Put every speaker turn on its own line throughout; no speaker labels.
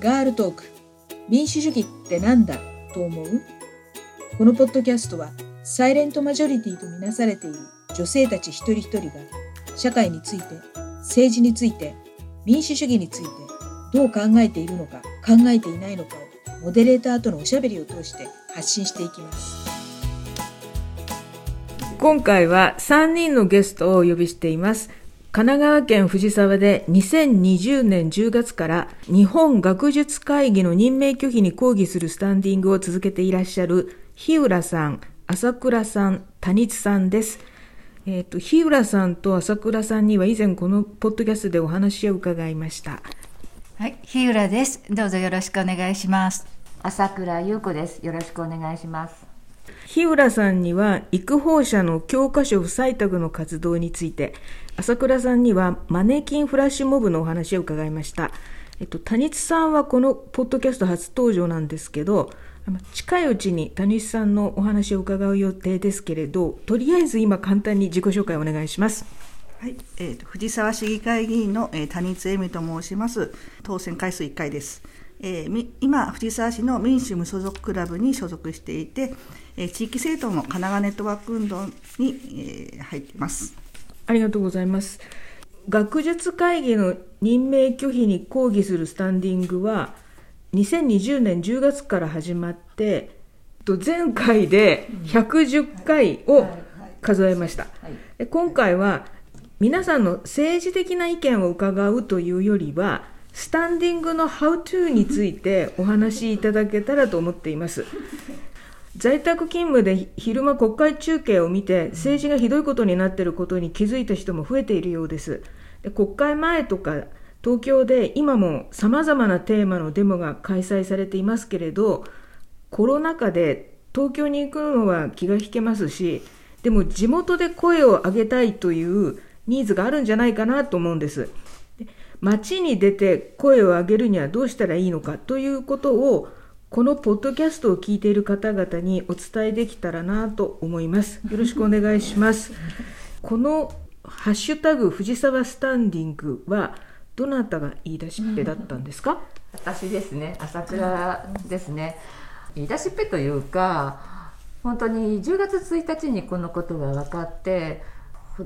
ガールトーク。民主主義ってなんだ？と思う？このポッドキャストはサイレントマジョリティとみなされている女性たち一人一人が社会について政治について民主主義についてどう考えているのか考えていないのかをモデレーターとのおしゃべりを通して発信していきます。
今回は3人のゲストをお呼びしています。神奈川県藤沢で2020年10月から日本学術会議の任命拒否に抗議するスタンディングを続けていらっしゃる日浦さん、朝倉さん、谷津さんです。えっ、ー、と、日浦さんと朝倉さんには以前このポッドキャストでお話を伺いました。
はい、日浦です。どうぞよろしくお願いします。
朝倉優子です。よろしくお願いします。
日浦さんには育法社の教科書不採択の活動について、朝倉さんにはマネキンフラッシュモブのお話を伺いました。えっと、谷津さんはこのポッドキャスト初登場なんですけど、近いうちに谷津さんのお話を伺う予定ですけれど、とりあえず今簡単に自己紹介をお願いします。
はい、えー、藤沢市議会議員の、えー、谷津恵美と申します。当選回数1回です。えー、今、藤沢市の民主無所属クラブに所属していて、えー、地域政党の神奈川ネットワーク運動に、えー、入っています。
ありがとうございます。学術会議の任命拒否に抗議するスタンディングは2020年10月から始まって前回で110回を数えました。今回は皆さんの政治的な意見を伺うというよりはスタンディングの How to についてお話しいただけたらと思っています。在宅勤務で昼間国会中継を見て政治がひどいことになっていることに気づいた人も増えているようですで国会前とか東京で今もさまざまなテーマのデモが開催されていますけれどコロナ禍で東京に行くのは気が引けますしでも地元で声を上げたいというニーズがあるんじゃないかなと思うんです街に出て声を上げるにはどうしたらいいのかということをこのポッドキャストを聞いている方々にお伝えできたらなと思います。よろしくお願いします。このハッシュタグ藤沢スタンディングはどなたが言い出しっぺだったんですか？
私ですね、朝倉ですね。言い出しっぺというか、本当に10月1日にこのことが分かって、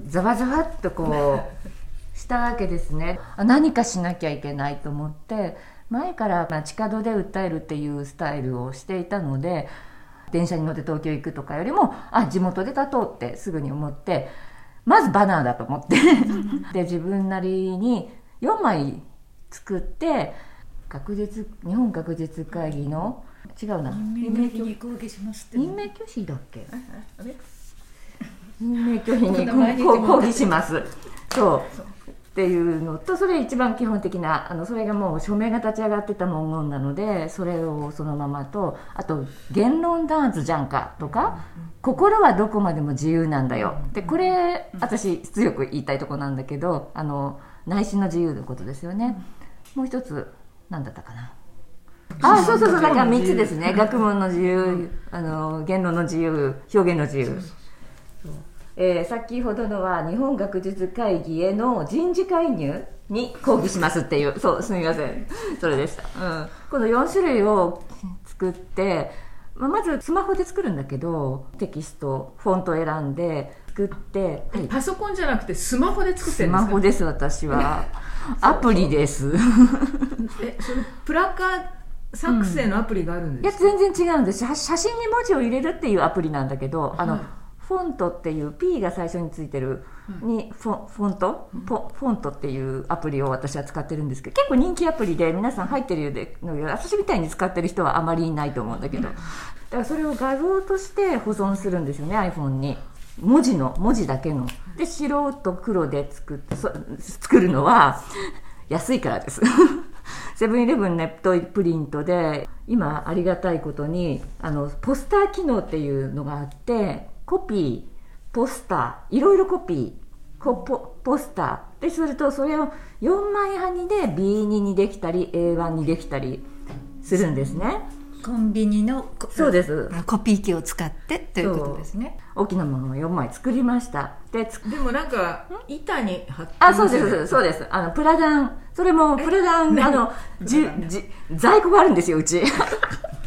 ざわざわっとこうしたわけですね。何かしなきゃいけないと思って。前から地下道で訴えるっていうスタイルをしていたので電車に乗って東京行くとかよりもあ地元で立とうってすぐに思ってまずバナーだと思って。で自分なりに4枚作って学術日本学術会議の違うな。
任命拒否抗議します
任命拒否だっけ？任命拒否に抗議します。そうっていうのとそれ一番基本的なあのそれがもう署名が立ち上がってた文言なのでそれをそのままとあと「言論弾圧じゃんか」とか「心はどこまでも自由なんだよ」でこれ私強く言いたいとこなんだけどあの内心の自由のことですよね。もう一つ何だったかな。あそうそうそうだから3つですね。学問の自由あの言論の自由表現の自由。えー、先ほどのは日本学術会議への人事介入に抗議しますっていうそうすみません。それでした、うん、この4種類を作ってまあ、まずスマホで作るんだけどテキストフォント選んで作って、
はい、パソコンじゃなくてスマホで作ってるんですか？
スマホです私は。アプリです。
えそれプラカー作成のアプリがあるんです
か、うん、いや全然違うんです。写真に文字を入れるっていうアプリなんだけどあの、はいフォントっていう P が最初についてるにフォフォント？フォントっていうアプリを私は使ってるんですけど結構人気アプリで皆さん入ってるようで私みたいに使ってる人はあまりいないと思うんだけど。だからそれを画像として保存するんですよね iPhone に。文字の文字だけの。で白と黒で作って作るのは安いからです。セブンイレブンネットプリントで今ありがたいことにあのポスター機能っていうのがあってコピー、ポスター、いろいろコピー、ポポスター。ですると、それを4枚はぎで B2 にできたり、A1 にできたりするんですね。
コンビニの
そうです。
コピー機を使ってということですね。
大きなものを4枚作りました。
ででもなんか板に貼って、
あそうです。そうです。あのプラダン。それもプラダン、あのじじ在庫があるんですようち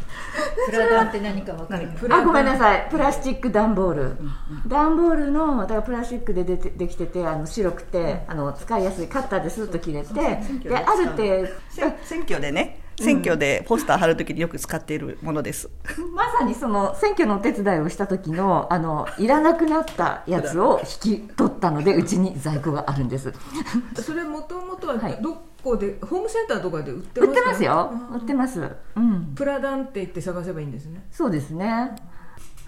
プラダンって何かわかる
あごめんなさい。プラスチック段ボール、段ボールのだからプラスチックででてできててあの白くて、あの使いやすいカッターでスッと切れてである程度。
選選挙でね。選挙でポスター貼るときによく使っているものです、
まさにその選挙のお手伝いをした時のあのいらなくなったやつを引き取ったのでうちに在庫があるんです。
それもともとは
はい
どこで、ホームセンターとかで売って
売
ますか？
ってますよ。売ってます。うん。
プラダンって言って探せばいいんですね。
そうですね。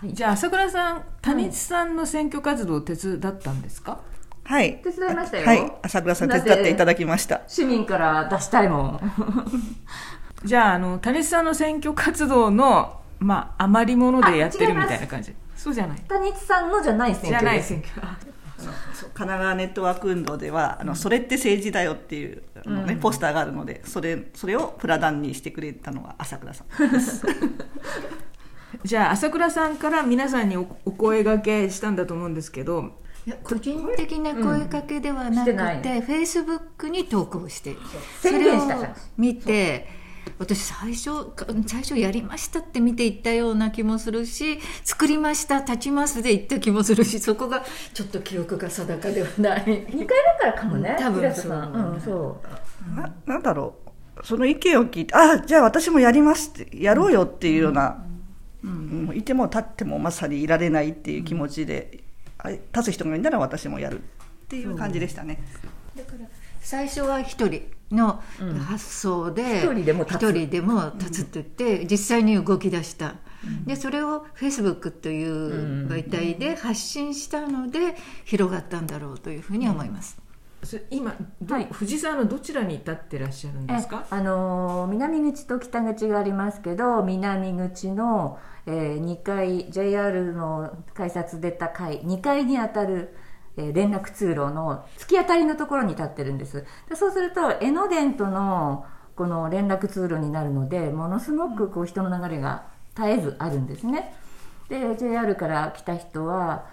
じゃあ朝倉さん谷地さんの選挙活動を手伝ったんですか、
はい。
手伝いましたよ。
はい。朝倉さん手伝っていただきました。
市民から出したいもん。
じゃああの谷地さんの選挙活動のまあ余り物でやってるみたいな感じ。そうじゃない。
谷地さんのじゃない選
じゃない
挙です
選挙あ
そう神奈川ネットワーク運動では「あのそれって政治だよ」っていうあの、ねポスターがあるのでそれそれをプラダンにしてくれたのが朝倉さん。で す
じゃあ朝倉さんから皆さんにおお声掛けしたんだと思うんですけど
いや個人的な声かけではなく
して
フェイスブックに投稿して
宣
それを見て私最初か最初やりましたって見ていったような気もするし作りました立ちますで言った気もするしそこがちょっと記憶が定かではない。
2回目からかもね
多分
平田さん。う。んそ
ななんだろう。その意見を聞いてあじゃあ私もやりますってやろうよっていうような、うん。もういても立ってもまさにいられないっていう気持ちで、あ立つ人がいたら私もやるっていう感じでしたね、
最初は一人の発想で
一人でも立
人でも立つって言って実際に動き出した、でそれをフェイスブックという媒体で発信したので広がったんだろうというふうに思います、
それ今ど、
はい。
藤沢のどちらに立ってらっしゃるん
う
ですか？
えあのー南口と北口がありますけど南口の、えー2階 JR の改札出た階2階に当たる、えー連絡通路の突き当たりのところに立ってるんです。でそうすると江ノ電とのこの連絡通路になるのでものすごくこう人の流れが絶えずあるんですね。で JR から来た人は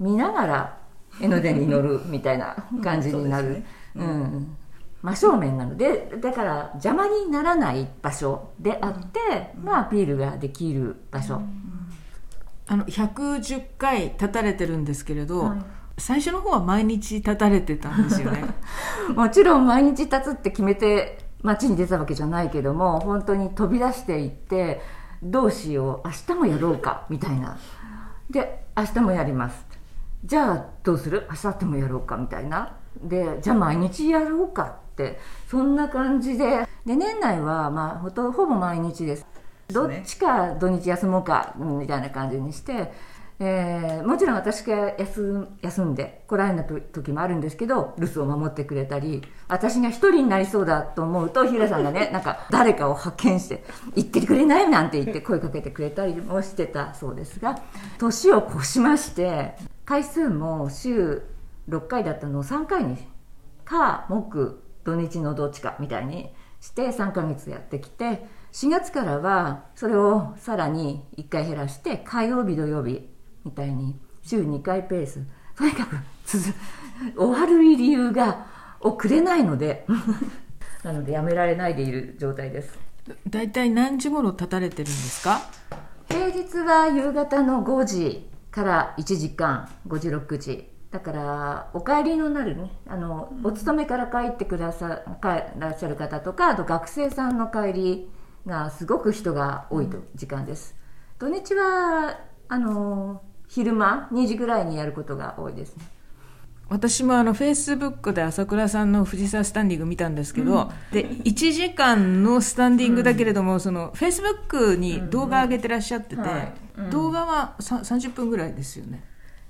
見ながら江ノ電に乗るみたいな感じになる、うん。真正面なのでだから邪魔にならない場所であって、まあ、アピールができる場所、
あの110回立たれてるんですけれど、
はい
最初の方は毎日立たれてたんですよね。
もちろん毎日立つって決めて街に出たわけじゃないけども本当に飛び出していってどうしよう明日もやろうかみたいな。で明日もやります。じゃあどうする？明後日もやろうかみたいな。でじゃあ毎日やろうかってそんな感じで。で年内はまあほとほぼ毎日です。どっちか土日休もうかうんみたいな感じにして、えーもちろん私が休休んで来られない時もあるんですけど留守を守ってくれたり私が一人になりそうだと思うと平さんがね なんか誰かを派遣して行ってくれないなんて言って声かけてくれたりもしてたそうですが年を越しまして回数も週6回だったのを3回にか木土日のどっちかみたいにして3ヶ月やってきて4月からはそれをさらに1回減らして火曜日土曜日みたいに週2回ペース。とにかく続終わる理由がをくれないので。なのでやめられないでいる状態です。
大体何時頃立たれてるんですか？
平日は夕方の5時から1時間。5時6時。だからお帰りのなるねあのお勤めから帰ってくださ帰らっしゃる方とかあと学生さんの帰りがすごく人が多いと時間です。土日はあの昼間2時ぐらいにやることが多いですね。
私もあのフェイスブックで朝倉さんの藤沢スタンディング見たんですけど、で1時間のスタンディングだけれども、そのフェイスブックに動画上げてらっしゃってて、
はい。
動画はさ30分ぐらいですよね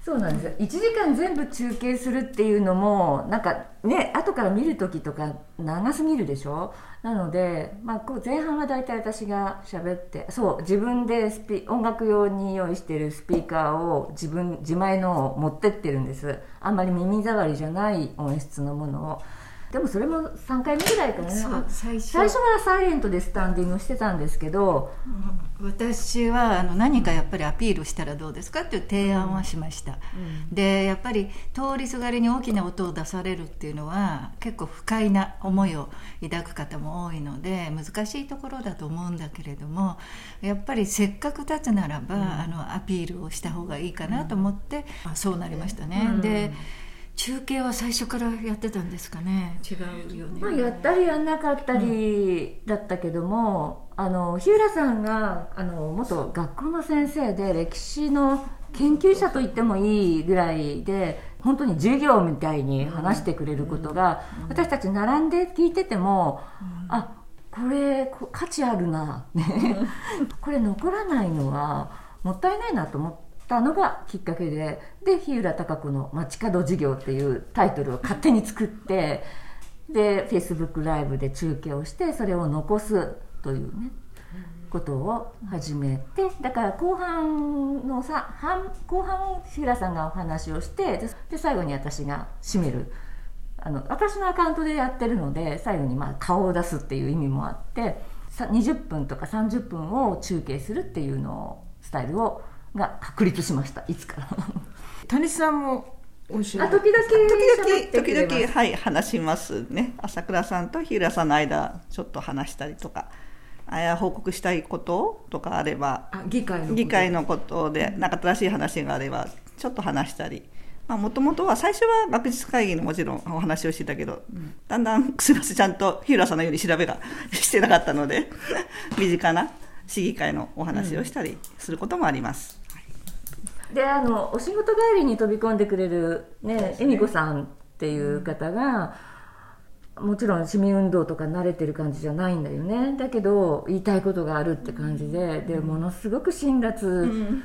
そうなんです。1時間全部中継するっていうのもなんかね後から見る時とか長すぎるでしょ？なので、まあ、こう前半は大体私が喋ってそう自分でスピ音楽用に用意してるスピーカーを自分自前のを持ってってるんです。あんまり耳障りじゃない音質のものを。でもそれも3回目ぐらいかな。
最初。
最初はサイレントでスタンディングしてたんですけど。
私はあの何かやっぱりアピールしたらどうですかっていう提案はしました、でやっぱり通りすがりに大きな音を出されるっていうのは結構不快な思いを抱く方も多いので難しいところだと思うんだけれどもやっぱりせっかく立つならば、あのアピールをした方がいいかなと思って、まあそうなりましたね、で中継は最初からやってたんですかね？違うよね、
まあ、やったりやんなかったりだったけども、あの日浦さんがあの元学校の先生で歴史の研究者と言ってもいいぐらいで本当に授業みたいに話してくれることが、私たち並んで聞いてても、あこれこ価値あるな、ね、これ残らないのはもったいないなと思ったのがきっかけでで日浦貴子の「街角授業」っていうタイトルを勝手に作ってでフェイスブックライブで中継をしてそれを残すというねことを始めてだから後半のさ半後半日浦さんがお話をしてでで最後に私が締めるあの私のアカウントでやってるので最後にまあ顔を出すっていう意味もあって20分とか30分を中継するっていうのをスタイルをが確立しましたいつから。
谷さんもおっしゃる
あ時々喋ってく
時
れます。
々はい話しますね。朝倉さんと日浦さんの間ちょっと話したりとかあや報告したいこととかあれば
あ議会のこと
議会のことでなんか新しい話があればちょっと話したり。もともとは最初は学術会議のもちろんお話をしてたけど、だんだんすみませんちゃんと日浦さんのように調べが してなかったので身近な市議会のお話をしたりすることもあります。
であのお仕事帰りに飛び込んでくれるね恵美子さんっていう方が、もちろん市民運動とか慣れてる感じじゃないんだよね。だけど言いたいことがあるって感じで、でものすごく辛辣、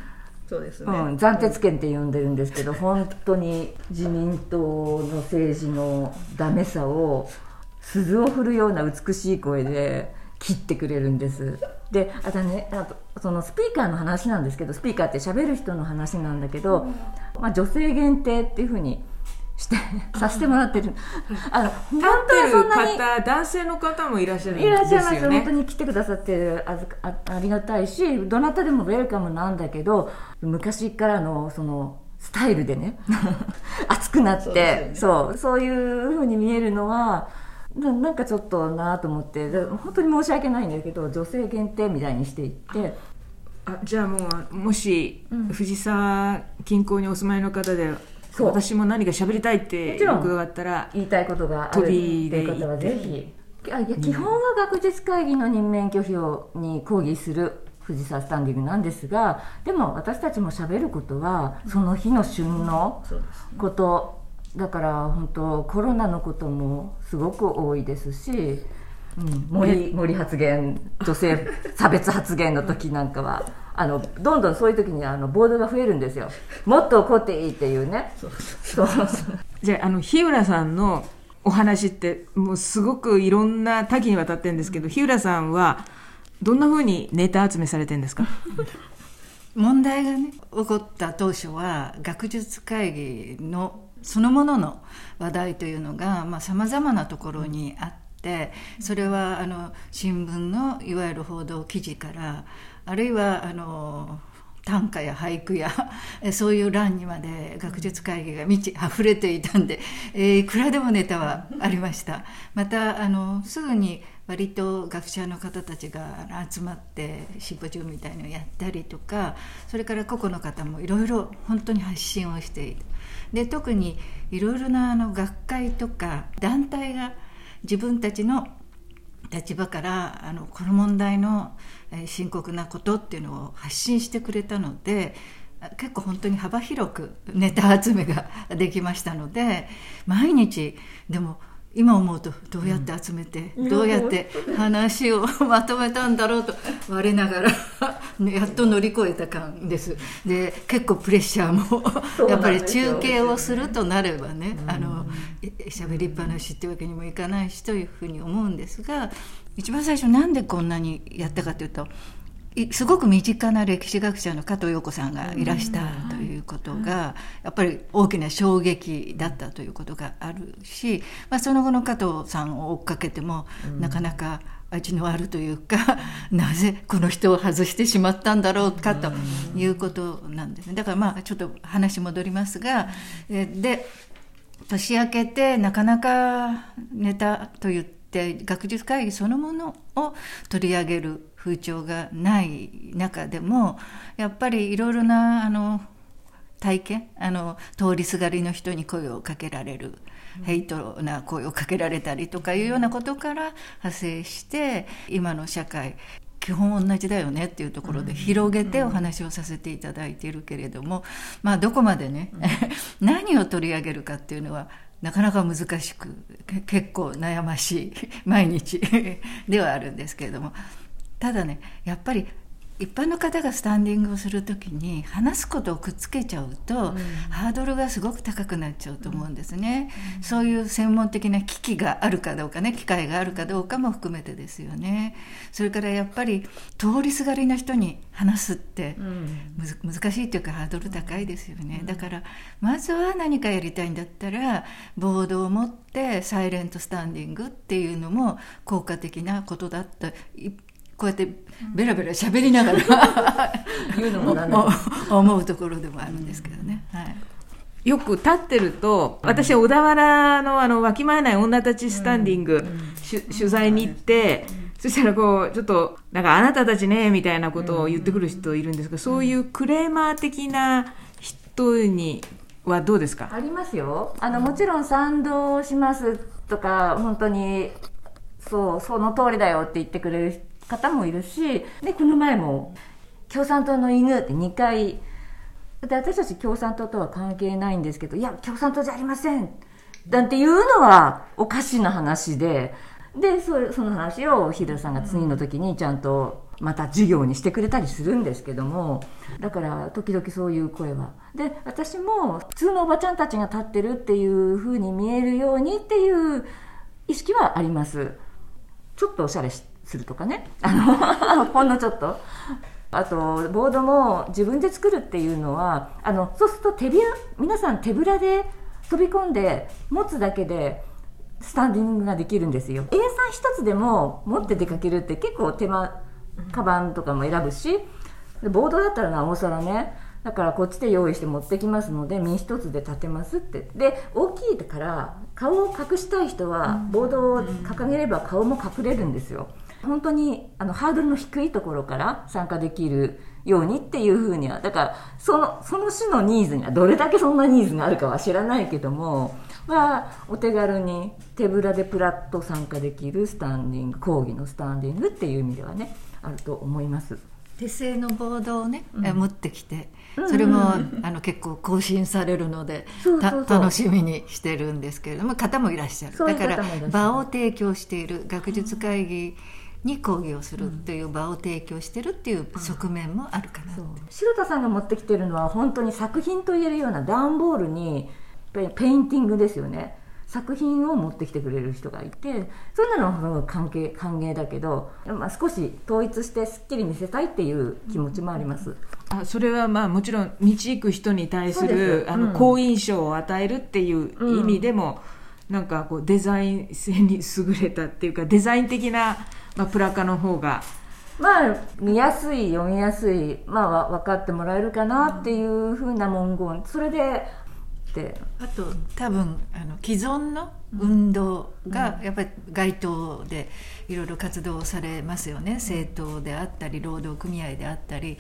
そうです
うん、暫定権って呼んでるんですけど本当に自民党の政治のダメさを鈴を振るような美しい声で切ってくれるんですであとねあとそのスピーカーの話なんですけどスピーカーって喋る人の話なんだけど、まあ、女性限定っていうふうにしてさせてもらってる。あの本
立
当は
ってる
そんな
男性の方もいらっしゃるん
いらっしゃいます
ですよ。ね
本当に来てくださってるあずあありがたいしどなたでもウェルカムなんだけど昔からのそのスタイルでね 熱くなってそう,、そういうふうに見えるのはななんかちょっとなと思って。で本当に申し訳ないんだけど女性限定みたいにしていって。
あじゃあもうもし、藤沢近郊にお住まいの方で
そう。
私も何か喋りたいって伺ったら
言いたいことがあるって。いう方はぜひ。あいや基本は学術会議の任命拒否をに抗議する藤沢スタンディングなんですがでも私たちも喋ることはその日の旬のことだから本当コロナのこともすごく多いですし、うん、森森発言女性 差別発言の時なんかはあのどんどんそういう時にあのボードが増えるんですよ。もっと怒っていいっていうね。そうそう。
じゃああの日浦さんのお話ってもうすごくいろんな多岐にわたってるんですけど日浦さんはどんなふうにネタ集めされてるんですか？
問題がね起こった当初は学術会議のそのものの話題というのがさまざ、まなところにあってそれはあの新聞のいわゆる報道記事からあるいはあの短歌や俳句や そういう欄にまで学術会議が満ち溢れていたんで、えーいくらでもネタはありました。またあのすぐに割と学者の方たちが集まってシンポジウムみたいのをやったりとかそれから個々の方もいろいろ本当に発信をしている。で特にいろいろなあの学会とか団体が自分たちの立場からあのこの問題の深刻なことっていうのを発信してくれたので結構本当に幅広くネタ集めができましたので毎日でも今思うとどうやって集めて、どうやって話をまとめたんだろうと我ながら ねやっと乗り越えた感です。で結構プレッシャーもやっぱり中継をするとなればね、あのえ喋りっぱなしってわけにもいかないしというふうに思うんですが一番最初なんでこんなにやったかというといすごく身近な歴史学者の加藤陽子さんがいらしたということがやっぱり大きな衝撃だったということがあるし、まあ、その後の加藤さんを追っかけても、なかなか味のあるというか、なぜこの人を外してしまったんだろうかということなんですね。だからまあちょっと話戻りますが、で年明けてなかなかネタと言って学術会議そのものを取り上げる風潮がない中でもやっぱりいろいろなあの体験？あの通りすがりの人に声をかけられる、ヘイトな声をかけられたりとかいうようなことから派生して今の社会基本同じだよねっていうところで広げてお話をさせていただいているけれども、まあどこまでね、何を取り上げるかっていうのはなかなか難しく結構悩ましい毎日 ではあるんですけれども。ただねやっぱり一般の方がスタンディングをする時に話すことをくっつけちゃうと、うん、ハードルがすごく高くなっちゃうと思うんですね、うん、そういう専門的な機器があるかどうかね機会があるかどうかも含めてですよね。それからやっぱり通りすがりの人に話すって、うん、難しいというかハードル高いですよね、だからまずは何かやりたいんだったらボードを持ってサイレントスタンディングっていうのも効果的なことだったこうやってベラベラ喋りながら 言うのも思うところでもあるんですけどね。はい。
よく立ってると、私、小田原のあの、わきまえない女たちスタンディング、取材に行って、そしたらこう、ちょっと、なんかあなたたちね、みたいなことを言ってくる人いるんですが、そういうクレーマー的な人にはどうですか？
ありますよ。あの、もちろん賛同しますとか、本当に、そう、その通りだよって言ってくれる方もいるしでこの前も共産党の犬って2回で私たち共産党とは関係ないんですけどいや共産党じゃありませんなんていうのはおかしな話ででその話を日田さんが次の時にちゃんとまた授業にしてくれたりするんですけどもだから時々そういう声は。で私も普通のおばちゃんたちが立ってるっていう風に見えるようにっていう意識はあります。ちょっとおしゃれしてするとかね。あのほんのちょっと。あとボードも自分で作るっていうのはあのそうすると手び皆さん手ぶらで飛び込んで持つだけでスタンディングができるんですよ。A さん一つでも持って出かけるって結構手間カバンとかも選ぶしでボードだったらなおさらね。だからこっちで用意して持ってきますので身一つで立てますって。で大きいから顔を隠したい人はボードを掲げれば顔も隠れるんですよ本当にあのハードルの低いところから参加できるようにっていうふうにはだからそのその種のニーズにはどれだけそんなニーズがあるかは知らないけども、まあ、お手軽に手ぶらでプラッと参加できるスタンディング講義のスタンディングっていう意味ではねあると思います。
手製のボードをね、うん、持ってきてそれも、あの結構更新されるので楽しみにしてるんですけれども方もいらっしゃる。だから場を提供している学術会議、に講義をするっていう場を提供してるっていう側面もあるかな、うん、
白田さんが持ってきてるのは本当に作品と言えるような段ボールにペインティングですよね。作品を持ってきてくれる人がいてそういうのは関係歓迎だけど、まあ、少し統一してすっきり見せたいっていう気持ちもあります。
あそれはまあもちろん道行く人に対するあの好印象を与えるっていう意味でも、うん、なんかこうデザイン性に優れたっていうかデザイン的なまあ、プラカの方が。
まあ見やすい読みやすい、まあ、分かってもらえるかなっていうふうな文言。それで
であと多分あの既存の運動がやっぱり街頭でいろいろ活動されますよね、政党であったり労働組合であったり。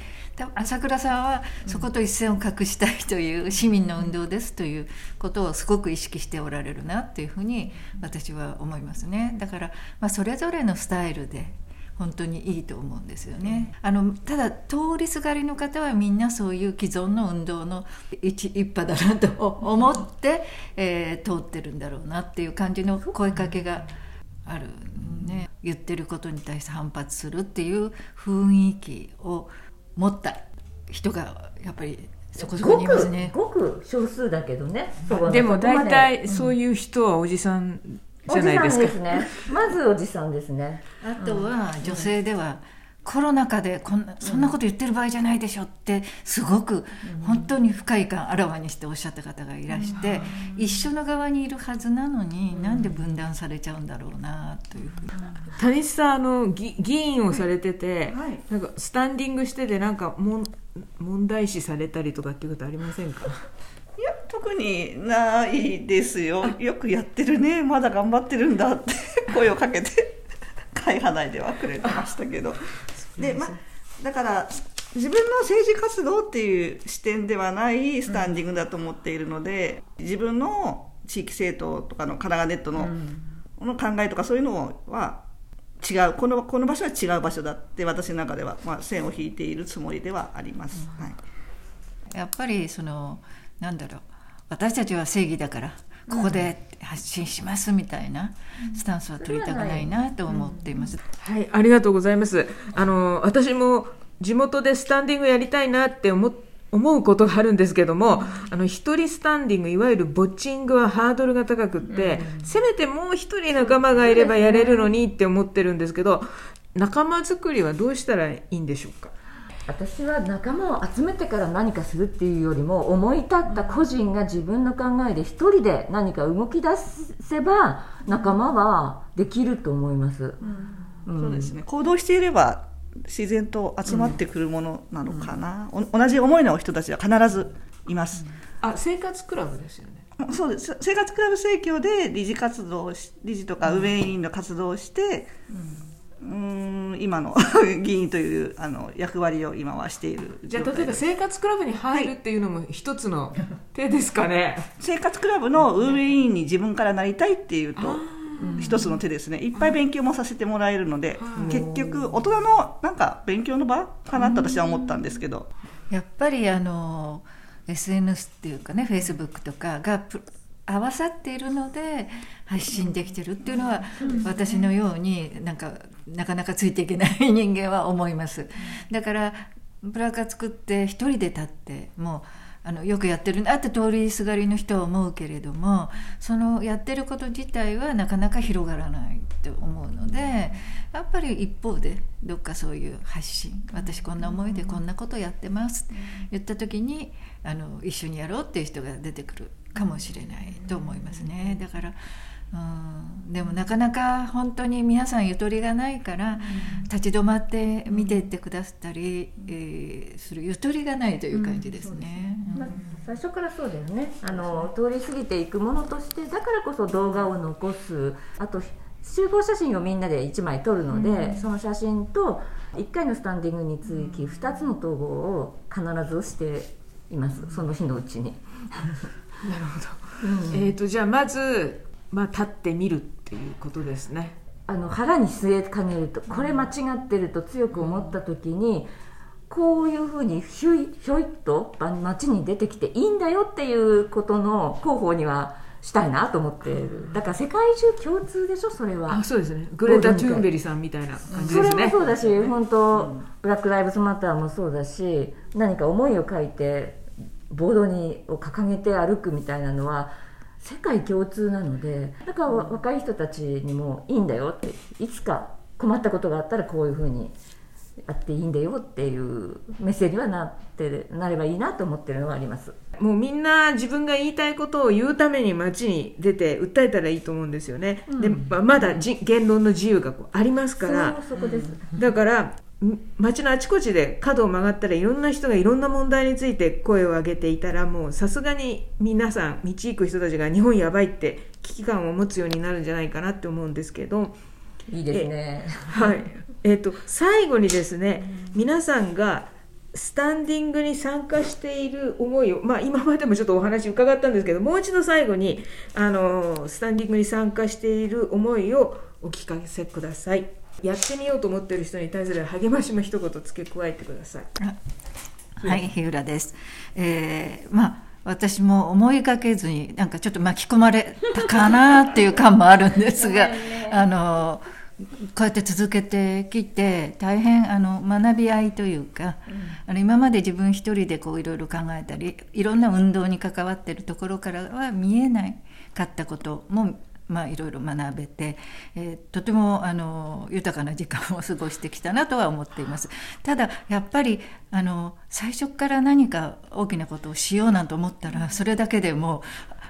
朝倉さんはそこと一線を画したいという市民の運動ですということをすごく意識しておられるなっていうふうに私は思いますね。だから、まあ、それぞれのスタイルで本当にいいと思うんですよね。あのただ通りすがりの方はみんなそういう既存の運動の一一派だなと思って、えー、通ってるんだろうなっていう感じの声かけがあるね。言ってることに対して反発するっていう雰囲気を持った人がやっぱりそこそこにいますね。
ごく少数だけどね。
でも大体そういう人はおじさんじゃないですか。
すね。まずおじさんですね。
あとは女性ではコロナ禍でこんなそんなこと言ってる場合じゃないでしょってすごく本当に不快感あらわにしておっしゃった方がいらして一緒の側にいるはずなのになんで分断されちゃうんだろうなというふうに
谷さんあの議議員をされてて、
はい
なんかスタンディングしててなんかもん問題視されたりとかっていうことありませんか？
特にないですよ。よくやってるね。まだ頑張ってるんだって 声をかけて。会派内ではくれてましたけど。で、ま、だから自分の政治活動っていう視点ではないスタンディングだと思っているので、自分の地域政党とかの神奈川ネットの,、の考えとかそういうのは違う。このこの場所は違う場所だって私の中では、まあ、線を引いているつもりではあります。はい。
やっぱりそのなんだろう私たちは正義だからここで発信しますみたいなスタンスは取りたくないなと思っています。
はいありがとうございます。あの私も地元でスタンディングやりたいなって思っ思うことがあるんですけども、あの一人スタンディングいわゆるボッチングはハードルが高くって、せめてもう一人仲間がいればやれるのにって思ってるんですけど仲間作りはどうしたらいいんでしょうか？
私は仲間を集めてから何かするっていうよりも思い立った個人が自分の考えで一人で何か動き出せば仲間はできると思います、うん。
そうですね。行動していれば自然と集まってくるものなのかな、お同じ思いの人たちは必ずいます、
あ生活クラブですよね。
そうです。生活クラブ生協で理事活動理事とか運営委員の活動をして、うーん今の 議員というあの役割を今はしている
じゃあ例えば生活クラブに入るっていうのも一つの手ですかね。
生活クラブの運営委員に自分からなりたいっていうと一つの手ですね。いっぱい勉強もさせてもらえるので結局大人のなんか勉強の場かなと私は思ったんですけど。
やっぱりあの SNS っていうかね Facebook とかがプ合わさっているので発信できてるっていうのは私のようになんかなかなかついていけない 人間は思います。だからプラカ作って一人で立ってもうあのよくやってるなって通りすがりの人は思うけれどもそのやってること自体はなかなか広がらないと思うのでやっぱり一方でどっかそういう発信私こんな思いでこんなことやってますって言った時にあの一緒にやろうっていう人が出てくるかもしれないと思いますね。だからうん。でもなかなか本当に皆さんゆとりがないから立ち止まって見ていってくださったり、えーするゆとりがないという感じですね。
まあ、最初からそうだよね。あの通り過ぎていくものとしてだからこそ動画を残す。あと集合写真をみんなで1枚撮るので、その写真と1回のスタンディングにつき2つの統合を必ずしています。その日のうちに。
なるほど、えー、とじゃあまず、まあ、立ってみるっていうことですね。
あの腹に据えかねるとこれ間違ってると強く思った時にこういうふうにひょいひょいっと街に出てきていいんだよっていうことの広報にはしたいなと思っている。だから世界中共通でしょそれは。
あそうですね。グレタ・トゥーンベリさんみたいな感じ
それ
ですね。
もそうだし本当ブラック・ライブズ・マターもそうだし何か思いを書いてボードにを掲げて歩くみたいなのは世界共通なのでだからわ若い人たちにもいいんだよっていつか困ったことがあったらこういうふうにやっていいんだよっていうメッセージはなってなればいいなと思ってるのはあります。
もうみんな自分が言いたいことを言うために街に出て訴えたらいいと思うんですよね、でままだじ言論の自由がこうありますから。
そうそこです、
だからん街のあちこちで角を曲がったらいろんな人がいろんな問題について声を上げていたらもうさすがに皆さん道行く人たちが日本やばいって危機感を持つようになるんじゃないかなって思うんですけど、
いいですね。
はいえー、と最後にですね皆さんがスタンディングに参加している思いを、まあ、今までもちょっとお話伺ったんですけどもう一度最後にあのスタンディングに参加している思いをお聞かせくださいやってみようと思っている人に対する励ましも一言付け加えてください。
はい、日浦です。えーまあ私も思いがけずになんかちょっと巻き込まれたかなっていう感もあるんですが、あのこうやって続けてきて大変あの学び合いというか、あの今まで自分一人でこういろいろ考えたりいろん。な運動に関わっているところからは見えないかったこともまあ、いろいろ学べて、えー、とてもあの豊かな時間を過ごしてきたなとは思っていますただやっぱりあの最初から何か大きなことをしようなんて思ったらそれだけでも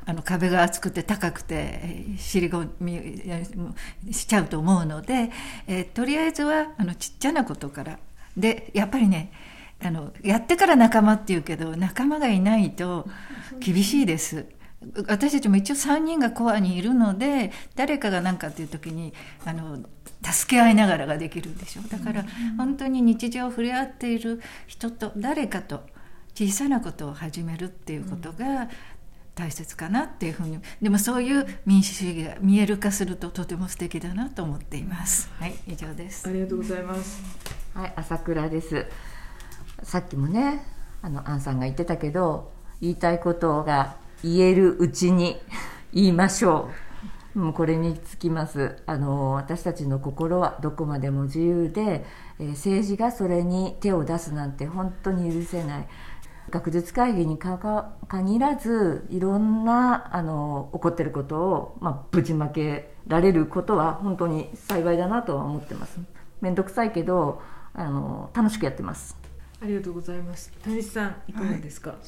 あの壁が厚くて高くて尻込みしちゃうと思うので、えー、とりあえずはあのちっちゃなことからでやっぱりねあのやってから仲間っていうけど仲間がいないと厳しいです。私たちも一応3人がコアにいるので誰かが何かっていう時にあの助け合いながらができるでしょだから本当に日常触れ合っている人と誰かと小さなことを始めるっていうことが大切かなっていうふうにでもそういう民主主義が見える化するととても素敵だなと思っています。はい以上です。
ありがとうございます。
はい朝倉です。さっきもねあのアンさんが言ってたけど言いたいことが言えるうちに言いましょう。もうこれにつきます。あの私たちの心はどこまでも自由で、え、政治がそれに手を出すなんて本当に許せない。学術会議に限らずいろんなあの起こってることを、まあ、ぶちまけられることは本当に幸いだなとは思ってます。面倒くさいけどあの楽しくやってます。
ありがとうございます。谷さんいかがですか、はい、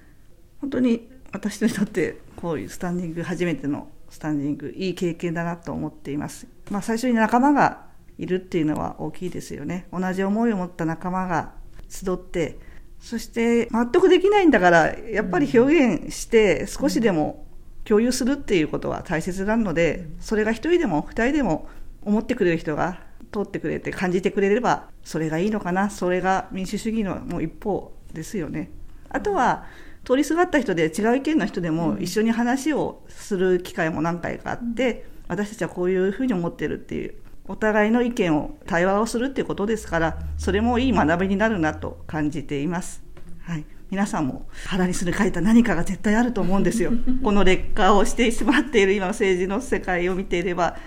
本当に私にとってこういうスタンディング初めてのスタンディングいい経験だなと思っています、まあ、最初に仲間がいるっていうのは大きいですよね。同じ思いを持った仲間が集ってそして納得できないんだからやっぱり表現して少しでも共有するっていうことは大切なのでそれが一人でも二人でも思ってくれる人が通ってくれて感じてくれればそれがいいのかな。それが民主主義のもう一方ですよね。あとは通りすがった人で違う意見の人でも一緒に話をする機会も何回かあって、私たちはこういうふうに思ってるっていうお互いの意見を対話をするっていうことですからそれもいい学びになるなと感じています。はい、皆さんも腹にする書いた何かが絶対あると思うんですよ。この劣化をしてしまっている今政治の世界を見ていれば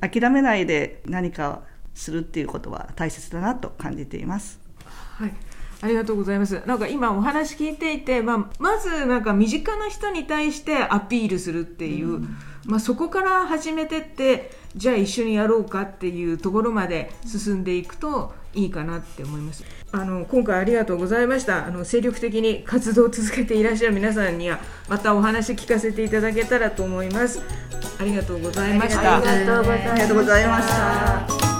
諦めないで何かするっていうことは大切だなと感じています。
はいありがとうございます。なんか今お話聞いていて、まあ、まずなんか身近な人に対してアピールするっていう、うん、まあ、そこから始めてってじゃあ一緒にやろうかっていうところまで進んでいくといいかなって思います。あの今回ありがとうございました。あの精力的に活動を続けていらっしゃる皆さんにはまたお話聞かせていただけたらと思います。ありがとうございました。
ありがとうございました